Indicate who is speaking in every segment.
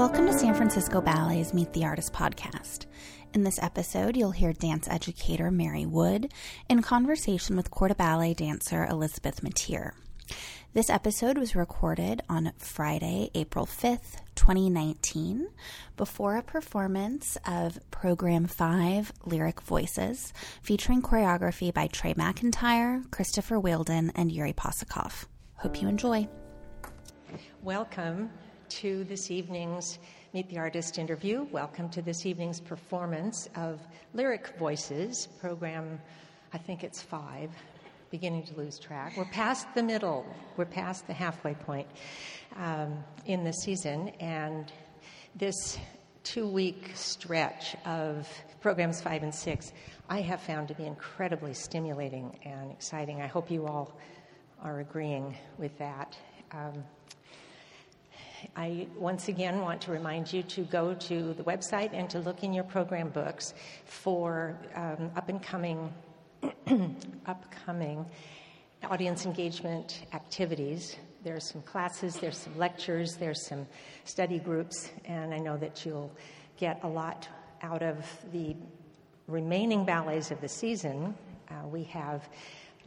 Speaker 1: Welcome to San Francisco Ballet's Meet the Artist podcast. In this episode, you'll hear dance educator Mary Wood in conversation with Corps de Ballet dancer Elizabeth Mateer. This episode was recorded on Friday, April 5th, 2019, before a performance of Program 5 Lyric Voices, featuring choreography by Trey McIntyre, Christopher Wheeldon, and Yuri Possokhov. Hope you enjoy.
Speaker 2: Welcome to this evening's Meet the Artist interview. Welcome to this evening's performance of Lyric Voices, program, I think it's five, beginning to lose track. We're past the middle, we're past the halfway point um, in the season, and this two week stretch of programs five and six I have found to be incredibly stimulating and exciting. I hope you all are agreeing with that. Um, I once again want to remind you to go to the website and to look in your program books for um, up and coming, upcoming audience engagement activities. There's some classes, there's some lectures, there's some study groups, and I know that you'll get a lot out of the remaining ballets of the season. Uh, we have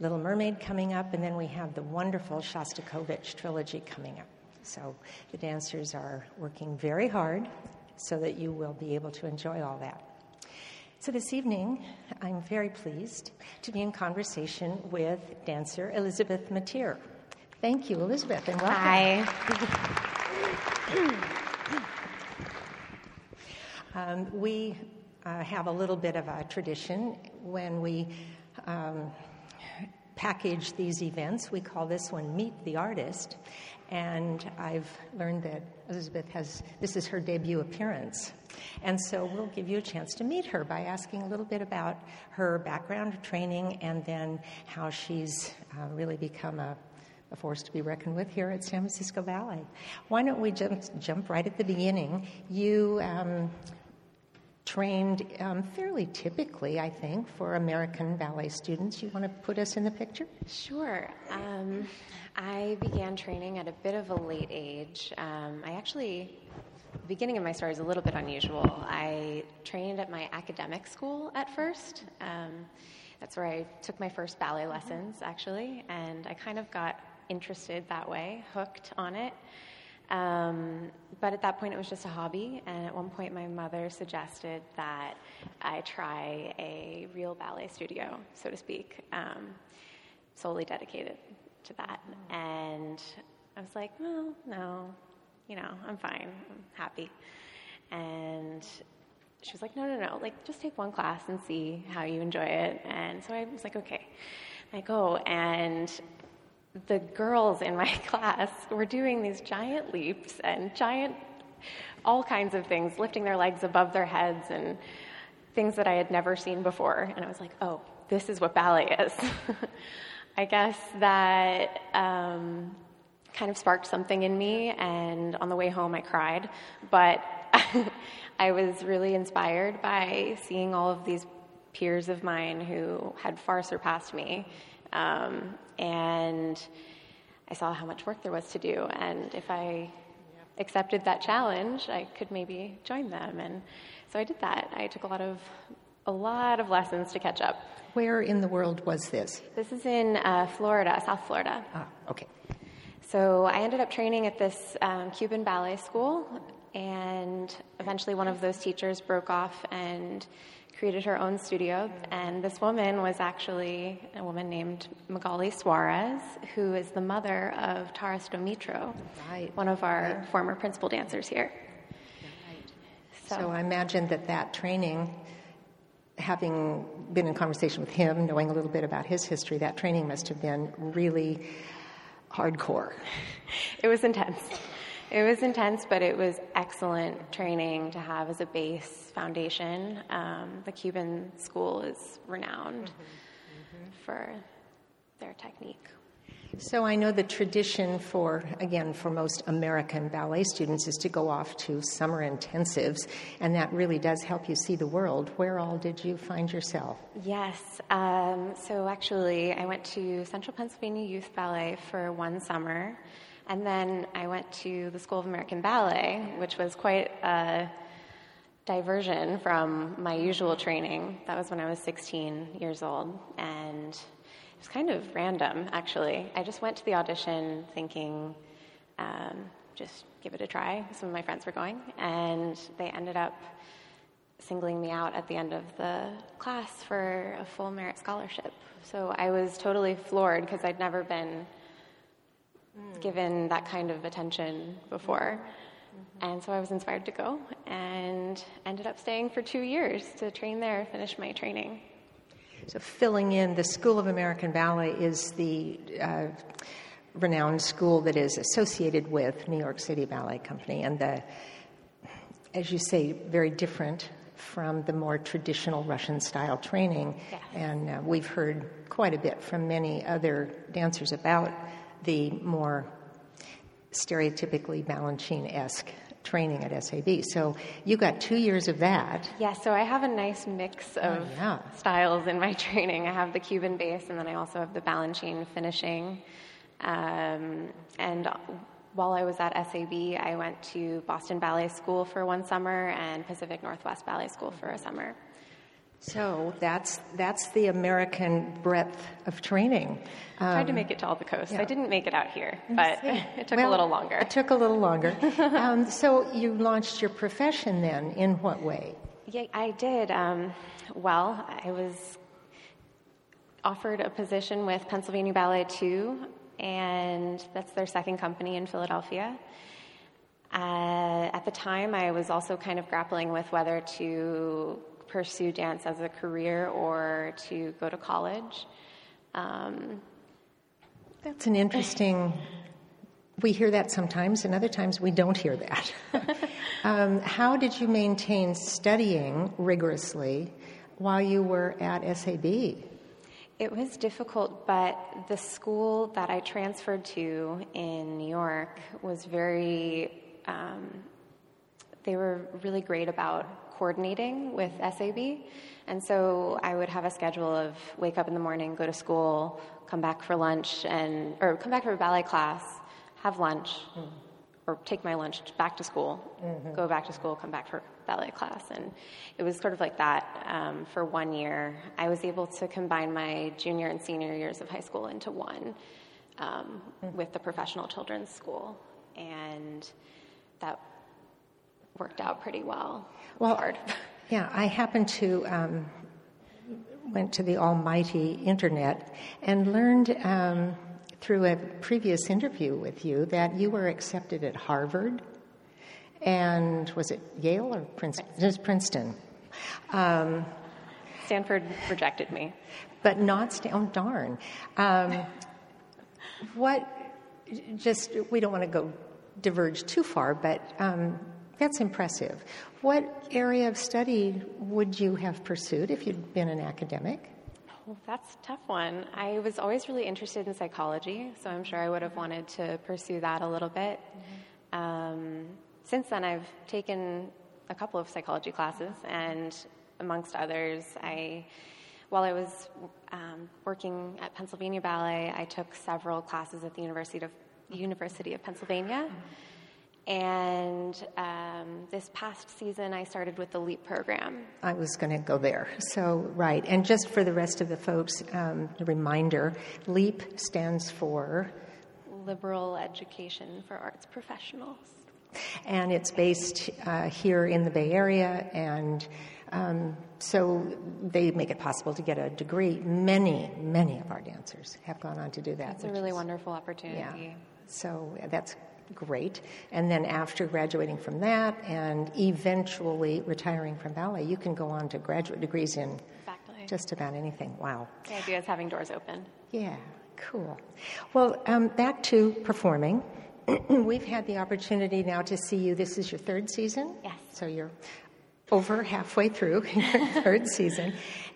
Speaker 2: Little Mermaid coming up, and then we have the wonderful Shostakovich trilogy coming up. So the dancers are working very hard so that you will be able to enjoy all that. So this evening, I'm very pleased to be in conversation with dancer Elizabeth Mateer. Thank you, Elizabeth, and welcome.
Speaker 3: Hi.
Speaker 2: um, we uh, have a little bit of a tradition when we um, package these events. We call this one Meet the Artist. And I've learned that Elizabeth has, this is her debut appearance. And so we'll give you a chance to meet her by asking a little bit about her background, training, and then how she's uh, really become a, a force to be reckoned with here at San Francisco Ballet. Why don't we jump, jump right at the beginning? You um, trained um, fairly typically, I think, for American ballet students. You want to put us in the picture?
Speaker 3: Sure. Um, I began training at a bit of a late age. Um, I actually, the beginning of my story is a little bit unusual. I trained at my academic school at first. Um, that's where I took my first ballet lessons, actually, and I kind of got interested that way, hooked on it. Um, but at that point, it was just a hobby, and at one point, my mother suggested that I try a real ballet studio, so to speak, um, solely dedicated to that. And I was like, well, no, you know, I'm fine, I'm happy. And she was like, no, no, no, like just take one class and see how you enjoy it. And so I was like, okay. I go, and the girls in my class were doing these giant leaps and giant, all kinds of things, lifting their legs above their heads and things that I had never seen before. And I was like, oh, this is what ballet is. I guess that um, kind of sparked something in me, and on the way home, I cried. But I was really inspired by seeing all of these peers of mine who had far surpassed me. Um, and I saw how much work there was to do, and if I accepted that challenge, I could maybe join them. And so I did that. I took a lot of a lot of lessons to catch up.
Speaker 2: Where in the world was this?
Speaker 3: This is in uh, Florida, South Florida.
Speaker 2: Ah, okay.
Speaker 3: So I ended up training at this um, Cuban ballet school, and eventually one of those teachers broke off and created her own studio. And this woman was actually a woman named Magali Suarez, who is the mother of Taras Domitro,
Speaker 2: right.
Speaker 3: one of our
Speaker 2: right.
Speaker 3: former principal dancers here.
Speaker 2: Right. So, so I imagine that that training having been in conversation with him, knowing a little bit about his history, that training must have been really hardcore.
Speaker 3: It was intense. It was intense, but it was excellent training to have as a base foundation. Um, the Cuban school is renowned mm-hmm. Mm-hmm. for their technique.
Speaker 2: So I know the tradition for, again, for most American ballet students is to go off to summer intensives, and that really does help you see the world. Where all did you find yourself?
Speaker 3: Yes. Um, so actually, I went to Central Pennsylvania Youth Ballet for one summer. And then I went to the School of American Ballet, which was quite a diversion from my usual training. That was when I was 16 years old. And it was kind of random, actually. I just went to the audition thinking, um, just give it a try. Some of my friends were going, and they ended up singling me out at the end of the class for a full merit scholarship. So I was totally floored because I'd never been given that kind of attention before. And so I was inspired to go and ended up staying for two years to train there, finish my training.
Speaker 2: So, filling in, the School of American Ballet is the uh, renowned school that is associated with New York City Ballet Company, and the, as you say, very different from the more traditional Russian style training.
Speaker 3: Yes.
Speaker 2: And uh, we've heard quite a bit from many other dancers about the more stereotypically Balanchine esque training at SAB. So you got two years of that.
Speaker 3: Yeah, so I have a nice mix of
Speaker 2: Oh, yeah.
Speaker 3: styles in my training. I have the Cuban base, and then I also have the Balanchine finishing. Um, and while I was at SAB, I went to Boston Ballet School for one summer and Pacific Northwest Ballet School for a summer.
Speaker 2: So that's that's the American breadth of training.
Speaker 3: I tried to make it to all the coasts.
Speaker 2: yeah.
Speaker 3: I didn't make it out here, but it took
Speaker 2: Well,
Speaker 3: a little longer.
Speaker 2: It took a little longer. um, so you launched your profession then. In what way?
Speaker 3: Yeah, I did. Um, well, I was offered a position with Pennsylvania Ballet too, and that's their second company in Philadelphia. Uh, at the time, I was also kind of grappling with whether to pursue dance as a career or to go to college. Um,
Speaker 2: That's an interesting. We hear that sometimes, and other times we don't hear that. um, how did you maintain studying rigorously while you were at SAB?
Speaker 3: It was difficult, but the school that I transferred to in New York was very, um, they were really great about coordinating with SAB. And so I would have a schedule of wake up in the morning, go to school, come back for lunch, and, or come back for ballet class, have lunch, or take my lunch back to school, go back to school, come back for ballet class. And it was sort of like that um, for one year. I was able to combine my junior and senior years of high school into one um, with the professional children's school. And that worked out pretty well.
Speaker 2: Well,
Speaker 3: Hard.
Speaker 2: Yeah, I happened to um, went to the almighty internet and learned um, through a previous interview with you that you were accepted at Harvard and was it Yale or Princeton? It was Princeton,
Speaker 3: Stanford rejected me.
Speaker 2: but not Stan. Oh darn! Um, what? Just we don't want to go diverge too far, but um, that's impressive. What area of study would you have pursued if you'd been an academic?
Speaker 3: Well, that's a tough one. I was always really interested in psychology, so I'm sure I would have wanted to pursue that a little bit. Um, since then, I've taken a couple of psychology classes, and amongst others, I, while I was um, working at Pennsylvania Ballet, I took several classes at the University of University of Pennsylvania. And um, this past season, I started with the LEAP program.
Speaker 2: I was going to go there. So, right. And just for the rest of the folks, um, a reminder LEAP stands for,
Speaker 3: Liberal Education for Arts Professionals.
Speaker 2: and it's based uh, here in the Bay Area. And um, so they make it possible to get a degree. Many, many of our dancers have gone on to do that.
Speaker 3: It's a really
Speaker 2: is-
Speaker 3: wonderful opportunity.
Speaker 2: Yeah. So that's great. And then after graduating from that and eventually retiring from ballet, you can go on to graduate degrees in
Speaker 3: Exactly.
Speaker 2: just about anything. Wow.
Speaker 3: the idea is having doors open.
Speaker 2: Yeah, cool. Well, um, back to performing. We've had the opportunity now to see you. This is your third season?
Speaker 3: Yes.
Speaker 2: So you're over halfway through your third season.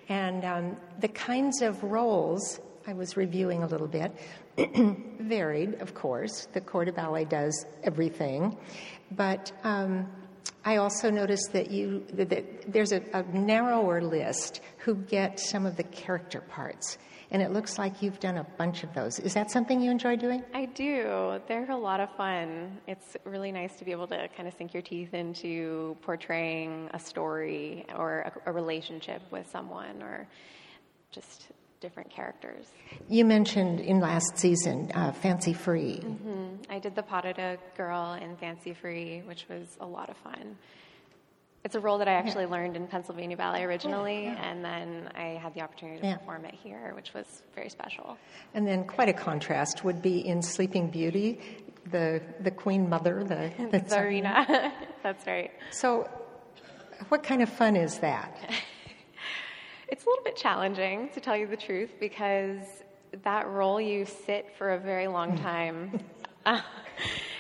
Speaker 2: And um, the kinds of roles, I was reviewing a little bit, varied, of course. The Corps de Ballet does everything. But um, I also noticed that you that there's a, a narrower list who get some of the character parts. and it looks like you've done a bunch of those. Is that something you enjoy doing?
Speaker 3: I do. They're a lot of fun. It's really nice to be able to kind of sink your teeth into portraying a story or a, a relationship with someone or just different characters.
Speaker 2: You mentioned in last season uh, Fancy Free.
Speaker 3: Mm-hmm. I did the Potata girl in Fancy Free, which was a lot of fun. It's a role that I actually yeah. learned in Pennsylvania Ballet originally, yeah, yeah. and then I had the opportunity to perform it here, which was very special.
Speaker 2: And then, quite a contrast would be in Sleeping Beauty, the the Queen Mother, the,
Speaker 3: the Tsarina. That's right.
Speaker 2: So, what kind of fun is that?
Speaker 3: it's a little bit challenging, to tell you the truth, because that role you sit for a very long hmm. time.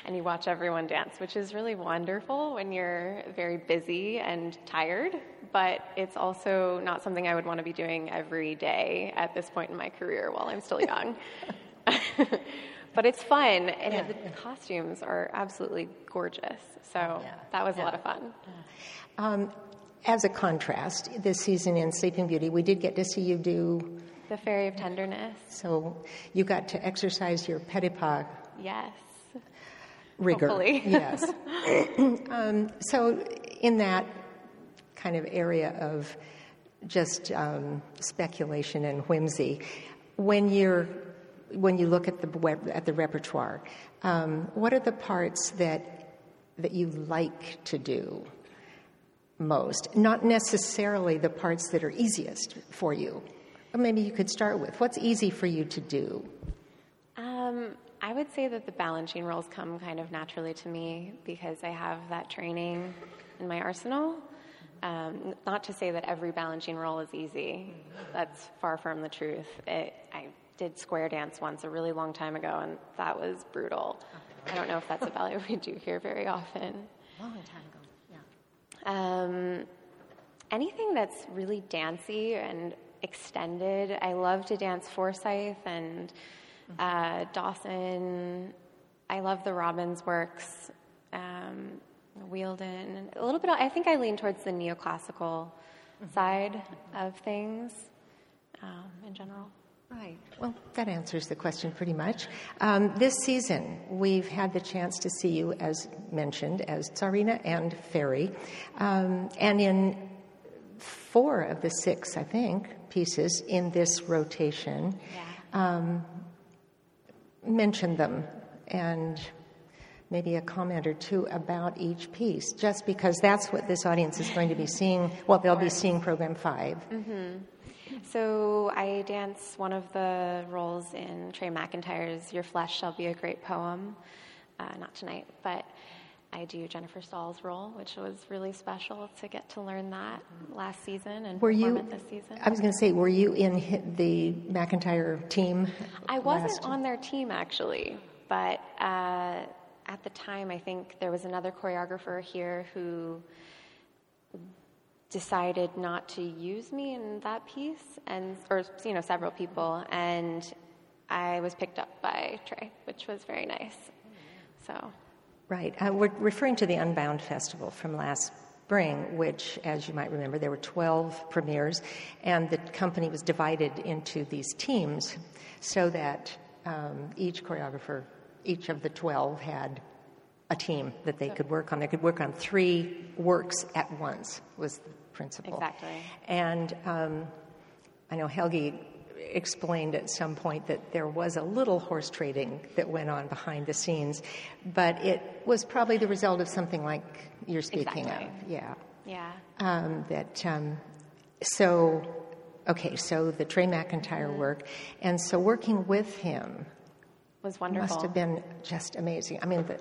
Speaker 3: and you watch everyone dance, which is really wonderful when you're very busy and tired, but it's also not something I would want to be doing every day at this point in my career while I'm still young. but it's fun, and yeah, the yeah. costumes are absolutely gorgeous. So yeah, that was a lot of fun.
Speaker 2: Um, as a contrast, this season in Sleeping Beauty, we did get to see you do
Speaker 3: the Fairy of Tenderness.
Speaker 2: So you got to exercise your Petipa.
Speaker 3: Yes
Speaker 2: rigor.
Speaker 3: Hopefully.
Speaker 2: yes. um, so, in that kind of area of just um, speculation and whimsy, when you're when you look at the at the repertoire, um, what are the parts that that you like to do most? Not necessarily the parts that are easiest for you. Or maybe you could start with what's easy for you to do.
Speaker 3: Um, I would say that the Balanchine roles come kind of naturally to me because I have that training in my arsenal. Um, not to say that every Balanchine role is easy. That's far from the truth. It, I did square dance once a really long time ago, and that was brutal. I don't know if that's a ballet we do here very often.
Speaker 1: Long time ago.
Speaker 3: Um, anything that's really dancey and extended. I love to dance Forsythe and uh, Dawson. I love the Robbins works. Um, Wheeldon. A little bit. I think I lean towards the neoclassical mm-hmm. side of things um, in general.
Speaker 2: Right. Well, that answers the question pretty much. Um, this season, we've had the chance to see you, as mentioned, as Tsarina and Fairy. Um, and in four of the six, I think, pieces in this rotation,
Speaker 3: yeah.
Speaker 2: um, mention them and maybe a comment or two about each piece, just because that's what this audience is going to be seeing. Well, they'll be seeing program 5
Speaker 3: mm-hmm. So I dance one of the roles in Trey McIntyre's "Your Flesh Shall Be a Great Poem." Uh, not tonight, but I do Jennifer Stahl's role, which was really special to get to learn that last season and
Speaker 2: were you,
Speaker 3: this season.
Speaker 2: I was going to say, were you in the McIntyre team?
Speaker 3: I wasn't on their team actually, but uh, at the time, I think there was another choreographer here who decided not to use me in that piece, and or you know several people, and I was picked up by Trey, which was very nice. So.
Speaker 2: Right. Uh, we're referring to the Unbound Festival from last spring, which, as you might remember, there were 12 premieres, and the company was divided into these teams so that um, each choreographer, each of the 12, had a team that they could work on. They could work on three works at once, was the principle.
Speaker 3: Exactly.
Speaker 2: And um, I know Helgi explained at some point that there was a little horse trading that went on behind the scenes, but it was probably the result of something like you're speaking
Speaker 3: exactly.
Speaker 2: of. Yeah.
Speaker 3: Yeah.
Speaker 2: Um, that um, so okay, so the Trey McIntyre mm-hmm. work, and so working with him
Speaker 3: was wonderful.
Speaker 2: Must have been just amazing. I mean, the,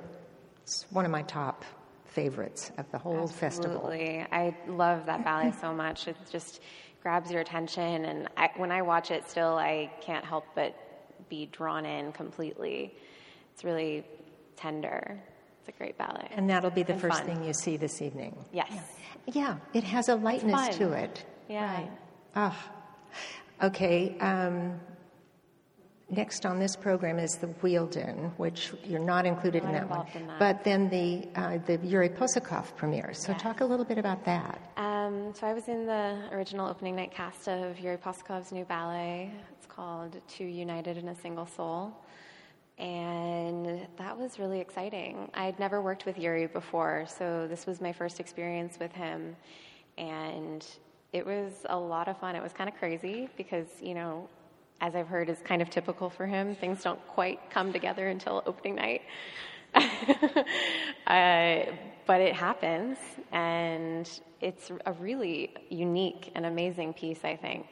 Speaker 2: it's one of my top favorites of the whole
Speaker 3: Absolutely.
Speaker 2: festival.
Speaker 3: I love that ballet so much. It just grabs your attention. And I, when I watch it still, I can't help but be drawn in completely. It's really tender. It's a great ballet.
Speaker 2: And that'll be the
Speaker 3: and
Speaker 2: first
Speaker 3: fun.
Speaker 2: thing you see this evening.
Speaker 3: Yes.
Speaker 2: Yeah, yeah it has a lightness to it.
Speaker 3: Yeah.
Speaker 2: Right. Oh. Okay. Um, next on this program is the Wheeldon, which you're not included in that one.
Speaker 3: in that.
Speaker 2: But then the uh, the Yuri Possokhov premiere. So
Speaker 3: Yes.
Speaker 2: talk a little bit about that.
Speaker 3: Um, so I was in the original opening night cast of Yuri Possokhov's new ballet. It's called Two United in a Single Soul. And that was really exciting. I'd never worked with Yuri before, so this was my first experience with him. And it was a lot of fun. It was kind of crazy because, you know, as I've heard is kind of typical for him, things don't quite come together until opening night. uh, but it happens, and it's a really unique and amazing piece, I think.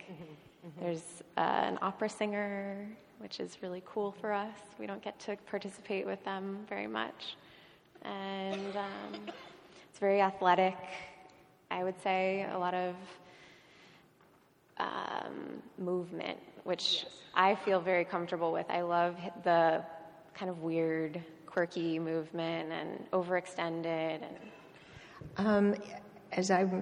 Speaker 3: There's uh, an opera singer, which is really cool for us. We don't get to participate with them very much. And um, it's very athletic, I would say, a lot of um, movement, which I feel very comfortable with. I love the kind of weird, quirky movement and overextended. And
Speaker 2: Um, as I've,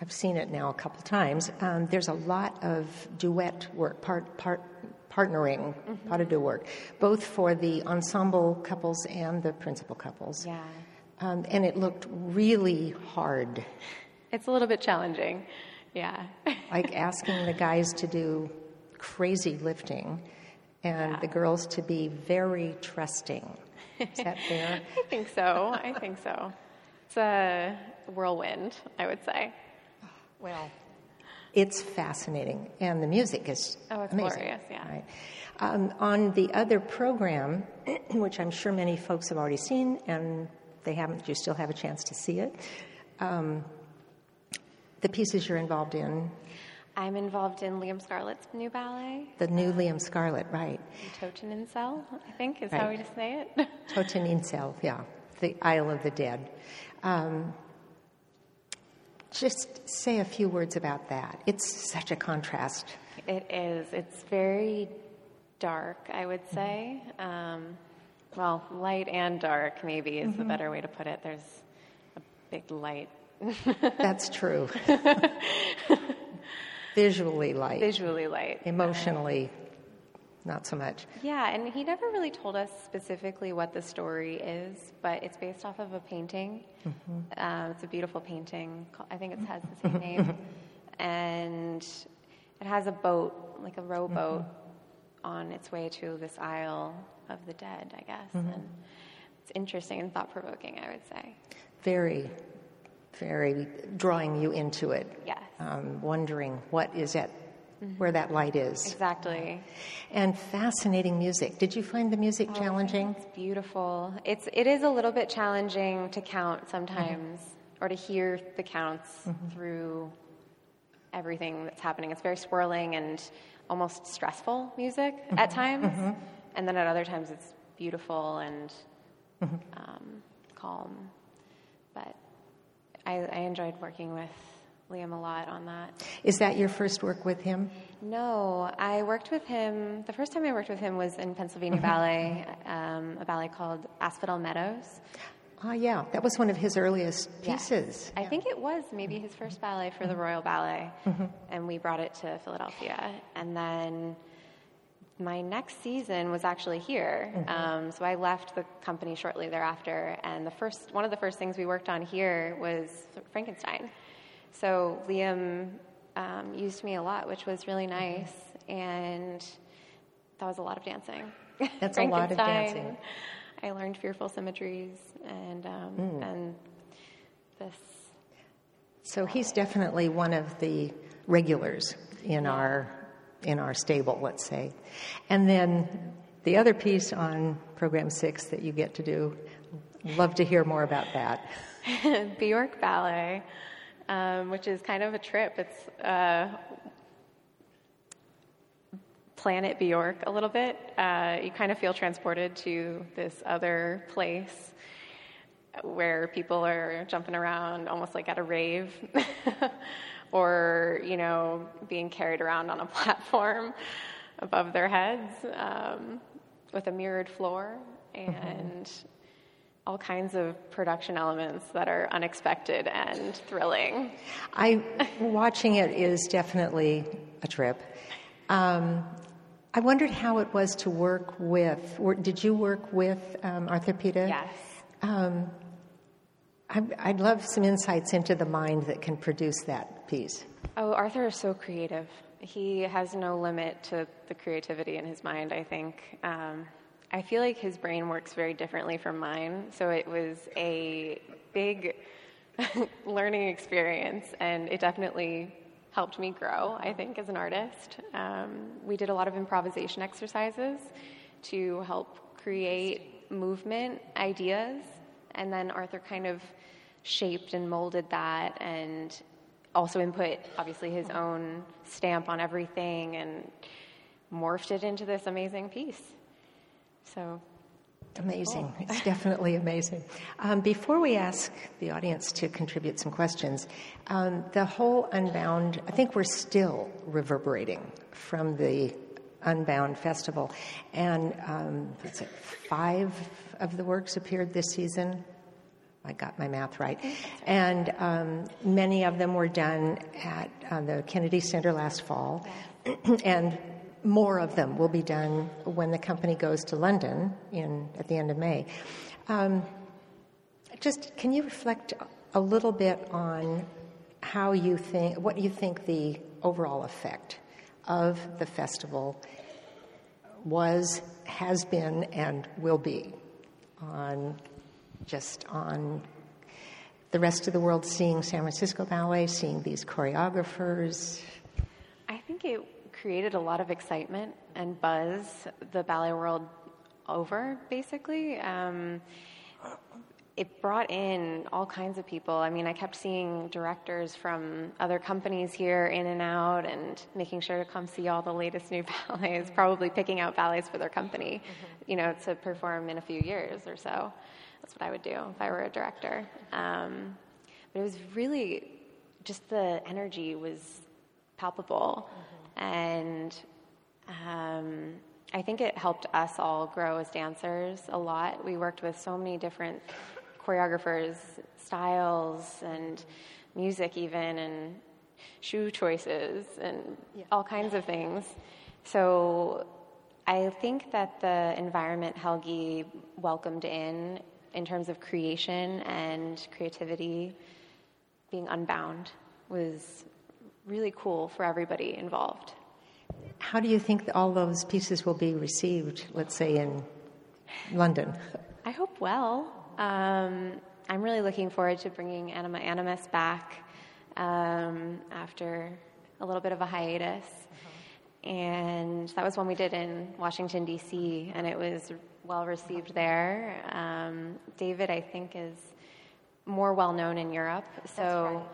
Speaker 2: I've seen it now a couple times, um, there's a lot of duet work, part, part, partnering, pas de deux work, both for the ensemble couples and the principal couples.
Speaker 3: yeah,
Speaker 2: Um, and it looked really hard,
Speaker 3: it's a little bit challenging. Yeah.
Speaker 2: like asking the guys to do crazy lifting and the girls to be very trusting. Is that fair?
Speaker 3: I think so. I think so. It's a whirlwind, I would say.
Speaker 2: Well, it's fascinating, and the music is
Speaker 3: Oh, it's
Speaker 2: amazing.
Speaker 3: glorious, yeah.
Speaker 2: Right. Um, on the other program, which I'm sure many folks have already seen, and they haven't, you still have a chance to see it. Um, the pieces you're involved in,
Speaker 3: I'm involved in Liam Scarlett's new ballet,
Speaker 2: the new Liam Scarlett, right?
Speaker 3: Toten Cell, I think is how we just say it.
Speaker 2: Toten Insel, yeah, the Isle of the Dead. Um, just say a few words about that. It's such a contrast.
Speaker 3: It is. It's very dark, I would say. Um, well, light and dark, maybe, is the better way to put it. There's a big light.
Speaker 2: That's true. Visually light.
Speaker 3: Visually light.
Speaker 2: emotionally not so much
Speaker 3: Yeah, and he never really told us specifically what the story is, but it's based off of a painting. Mm-hmm. Um, it's a beautiful painting. I think it has the same name. And it has a boat, like a rowboat, mm-hmm. on its way to this Isle of the Dead, I guess. Mm-hmm. And it's interesting and thought provoking, I would say.
Speaker 2: very very drawing you into it
Speaker 3: Yes.
Speaker 2: um, wondering what is at mm-hmm. where that light is
Speaker 3: Exactly.
Speaker 2: and fascinating music did you find the music oh, challenging
Speaker 3: It's beautiful. It's it is a little bit challenging to count sometimes, mm-hmm. or to hear the counts mm-hmm. through everything that's happening. It's very swirling and almost stressful music at times, and then at other times it's beautiful and um, calm. But I, I enjoyed working with Liam a lot on that.
Speaker 2: is that your first work with him
Speaker 3: No, I worked with him. The first time I worked with him was in Pennsylvania Ballet, um, a ballet called Asphodel Meadows.
Speaker 2: ah yeah that was one of his earliest pieces
Speaker 3: I think it was maybe his first ballet for the Royal Ballet, and we brought it to Philadelphia. And then my next season was actually here. Um, so I left the company shortly thereafter, and the first one of the first things we worked on here was Frankenstein. So Liam um, used me a lot, which was really nice, and that was a lot of dancing.
Speaker 2: That's a lot of dancing.
Speaker 3: I learned fearful symmetries and um,
Speaker 2: Hmm.
Speaker 3: and this.
Speaker 2: so he's definitely one of the regulars in our in our stable let's say and then the other piece on program six that you get to do love to hear more about that
Speaker 3: Bjork Ballet, um, which is kind of a trip. It's uh, Planet Bjork a little bit. Uh, you kind of feel transported to this other place where people are jumping around almost like at a rave or, you know, being carried around on a platform above their heads um, with a mirrored floor and all kinds of production elements that are unexpected and thrilling.
Speaker 2: I watching it is definitely a trip. Um, I wondered how it was to work with, or did you work with um, Arthur Pita?
Speaker 3: Yes.
Speaker 2: Um, I'd love some insights into the mind that can produce that piece.
Speaker 3: Oh, Arthur is so creative. He has no limit to the creativity in his mind, I think. Um, I feel like his brain works very differently from mine, so it was a big learning experience, and it definitely helped me grow, I think, as an artist. Um, we did a lot of improvisation exercises to help create movement ideas, and then Arthur kind of shaped and molded that and also input, obviously, his own stamp on everything and morphed it into this amazing piece. So
Speaker 2: Amazing. Cool. It's definitely amazing. Um, before we ask the audience to contribute some questions, um, the whole Unbound, I think we're still reverberating from the Unbound Festival. And um, five of the works appeared this season. I got my math right. And um, many of them were done at uh, the Kennedy Center last fall. and more of them will be done when the company goes to London in, at the end of May. Um, just can you reflect a little bit on how you think, what you think the overall effect of the festival was, has been, and will be on just on the rest of the world seeing San Francisco Ballet, seeing these choreographers?
Speaker 3: I think it created a lot of excitement and buzz the ballet world over, basically. Um, it brought in all kinds of people. I mean, I kept seeing directors from other companies here in and out and making sure to come see all the latest new ballets, probably picking out ballets for their company, mm-hmm. you know, to perform in a few years or so. That's what I would do if I were a director. Um, but it was really just the energy was palpable. Mm-hmm and um, I think it helped us all grow as dancers a lot. We worked with so many different choreographers, styles, and music, even, and shoe choices, and yeah. all kinds of things. So I think that the environment Helgi welcomed in, in terms of creation and creativity, being unbound, was really cool for everybody involved.
Speaker 2: How do you think all those pieces will be received, let's say in London?
Speaker 3: I hope well. Um, I'm really looking forward to bringing Anima Animus back um, after a little bit of a hiatus. Uh-huh. And that was one we did in Washington, D.C., and it was well received there. Um, David, I think, is more well known in Europe. So,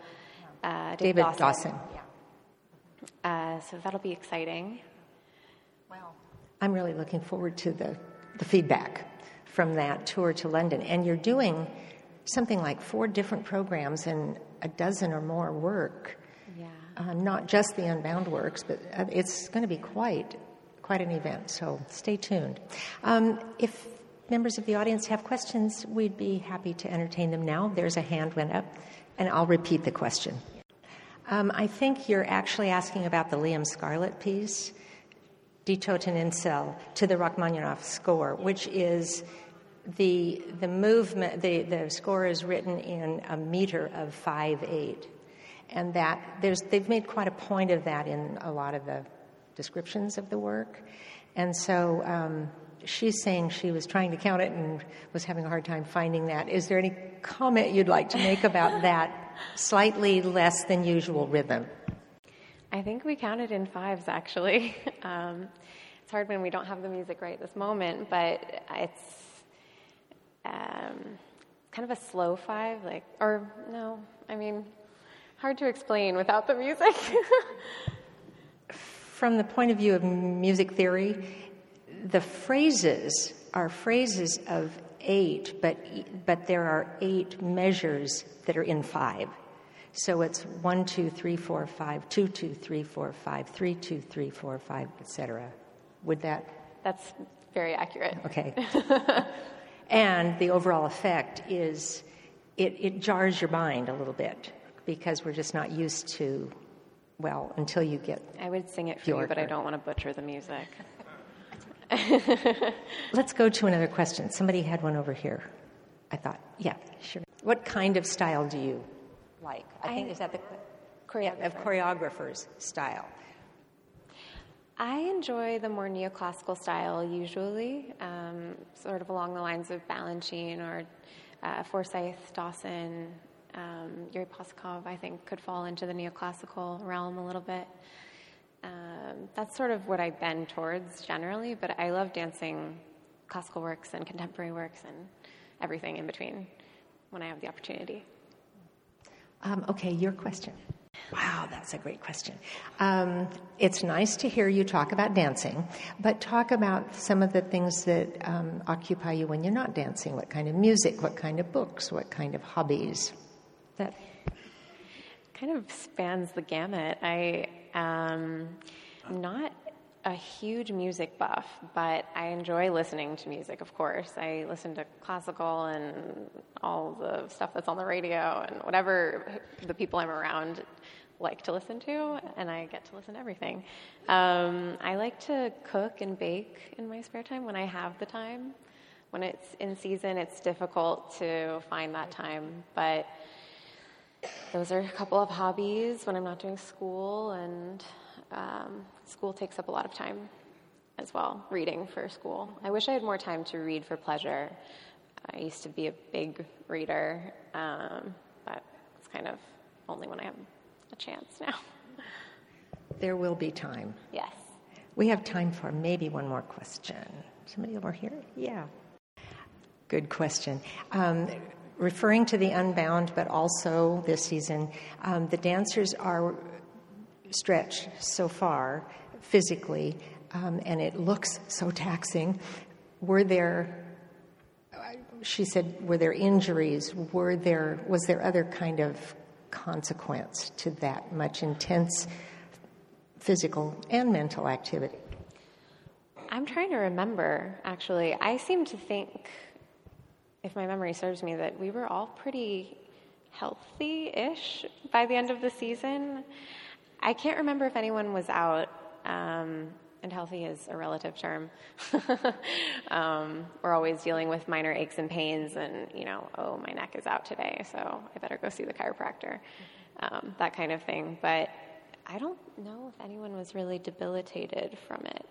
Speaker 2: right. uh, David, David, Dawson. Dawson.
Speaker 3: Yeah. Uh, so that'll be exciting.
Speaker 2: Well, I'm really looking forward to the, the feedback from that tour to London. And you're doing something like four different programs and a dozen or more work.
Speaker 3: Yeah.
Speaker 2: Uh, not just the Unbound works, but uh, it's going to be quite quite an event. So stay tuned. Um, if members of the audience have questions, we'd be happy to entertain them now. There's a hand went up, and I'll repeat the question. Um, I think you're actually asking about the Liam Scarlett piece, Die Toten Insel, to the Rachmaninoff score, which is the, the movement, the, the score is written in a meter of 5 8. And that there's, they've made quite a point of that in a lot of the descriptions of the work. And so um, she's saying she was trying to count it and was having a hard time finding that. Is there any comment you'd like to make about that slightly less than usual rhythm?
Speaker 3: I think we counted in fives actually. Um, it's hard when we don't have the music right this moment, but it's um, kind of a slow five, like, or no, I mean, hard to explain without the music.
Speaker 2: From the point of view of music theory, the phrases are phrases of eight, but, but there are eight measures that are in five. So it's one, two, three, four, five, two, two, three, four, five, three, two, three, four, five, etc. Would that?
Speaker 3: That's very accurate.
Speaker 2: Okay. and the overall effect is it, it jars your mind a little bit because we're just not used to, well, until you get.
Speaker 3: I would sing it for you, but I don't want to butcher the music.
Speaker 2: Let's go to another question. Somebody had one over here. I thought, yeah, sure. What kind of style do you like? I, I think is that the of choreographers style.
Speaker 3: I enjoy the more neoclassical style usually, um, sort of along the lines of Balanchine or uh, Forsythe, Dawson, um, Yuri Possokhov, I think, could fall into the neoclassical realm a little bit. Um, that's sort of what I bend towards generally, but I love dancing classical works and contemporary works and everything in between when I have the opportunity.
Speaker 2: Um, okay, your question. Wow, that's a great question. Um, it's nice to hear you talk about dancing, but talk about some of the things that um, occupy you when you're not dancing. What kind of music? What kind of books? What kind of hobbies? That
Speaker 3: kind of spans the gamut. I am not a huge music buff, but I enjoy listening to music, of course. I listen to classical and all the stuff that's on the radio and whatever the people I'm around like to listen to, and I get to listen to everything. Um, I like to cook and bake in my spare time when I have the time. When it's in season, it's difficult to find that time, but those are a couple of hobbies when I'm not doing school, and um, school takes up a lot of time as well, reading for school. I wish I had more time to read for pleasure. I used to be a big reader, um, but it's kind of only when I have a chance now.
Speaker 2: There will be time.
Speaker 3: Yes.
Speaker 2: We have time for maybe one more question. Somebody over here? Yeah. Good question. Um, referring to the Unbound, but also this season, um, the dancers are stretched so far physically, um, and it looks so taxing. Were there, she said, were there injuries? Were there, was there other kind of consequence to that much intense physical and mental activity?
Speaker 3: I'm trying to remember, actually. I seem to think if my memory serves me, that we were all pretty healthy ish by the end of the season. I can't remember if anyone was out, um, and healthy is a relative term. um, we're always dealing with minor aches and pains, and, you know, oh, my neck is out today, so I better go see the chiropractor, um, that kind of thing. But I don't know if anyone was really debilitated from it.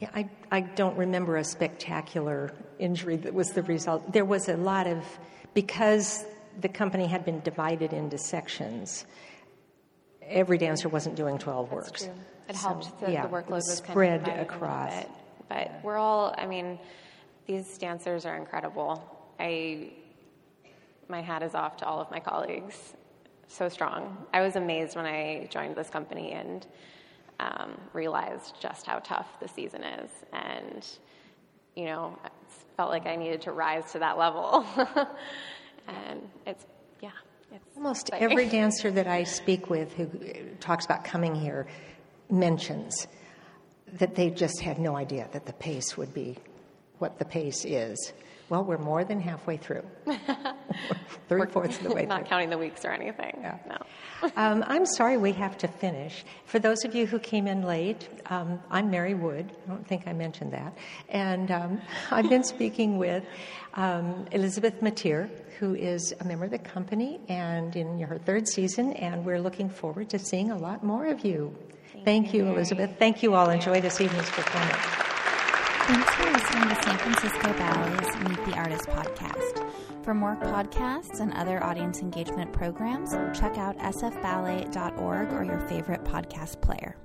Speaker 2: Yeah, I, I don't remember a spectacular injury that was the result. There was a lot of, because the company had been divided into sections, every dancer wasn't doing 12
Speaker 3: That's
Speaker 2: works.
Speaker 3: True. It so, helped that
Speaker 2: yeah,
Speaker 3: the workload was
Speaker 2: spread
Speaker 3: kind
Speaker 2: of across.
Speaker 3: Bit. But we're all, I mean, these dancers are incredible. I, my hat is off to all of my colleagues. So strong. I was amazed when I joined this company and um, realized just how tough the season is. And, you know, felt like I needed to rise to that level. and. It's
Speaker 2: Almost every dancer that I speak with who talks about coming here mentions that they just had no idea that the pace would be what the pace is. Well, we're more than halfway through. Three fourths of the way
Speaker 3: Not
Speaker 2: through.
Speaker 3: counting the weeks or anything.
Speaker 2: Yeah.
Speaker 3: No.
Speaker 2: um, I'm sorry we have to finish. For those of you who came in late, um, I'm Mary Wood. I don't think I mentioned that. And um, I've been speaking with um, Elizabeth Mateer, who is a member of the company and in her third season, and we're looking forward to seeing a lot more of you. Thank, Thank you, Elizabeth. Thank you all. Enjoy this evening's performance.
Speaker 1: Thanks for listening to San Francisco Ballet's Meet the Artist podcast. For more podcasts and other audience engagement programs, check out sfballet.org or your favorite podcast player.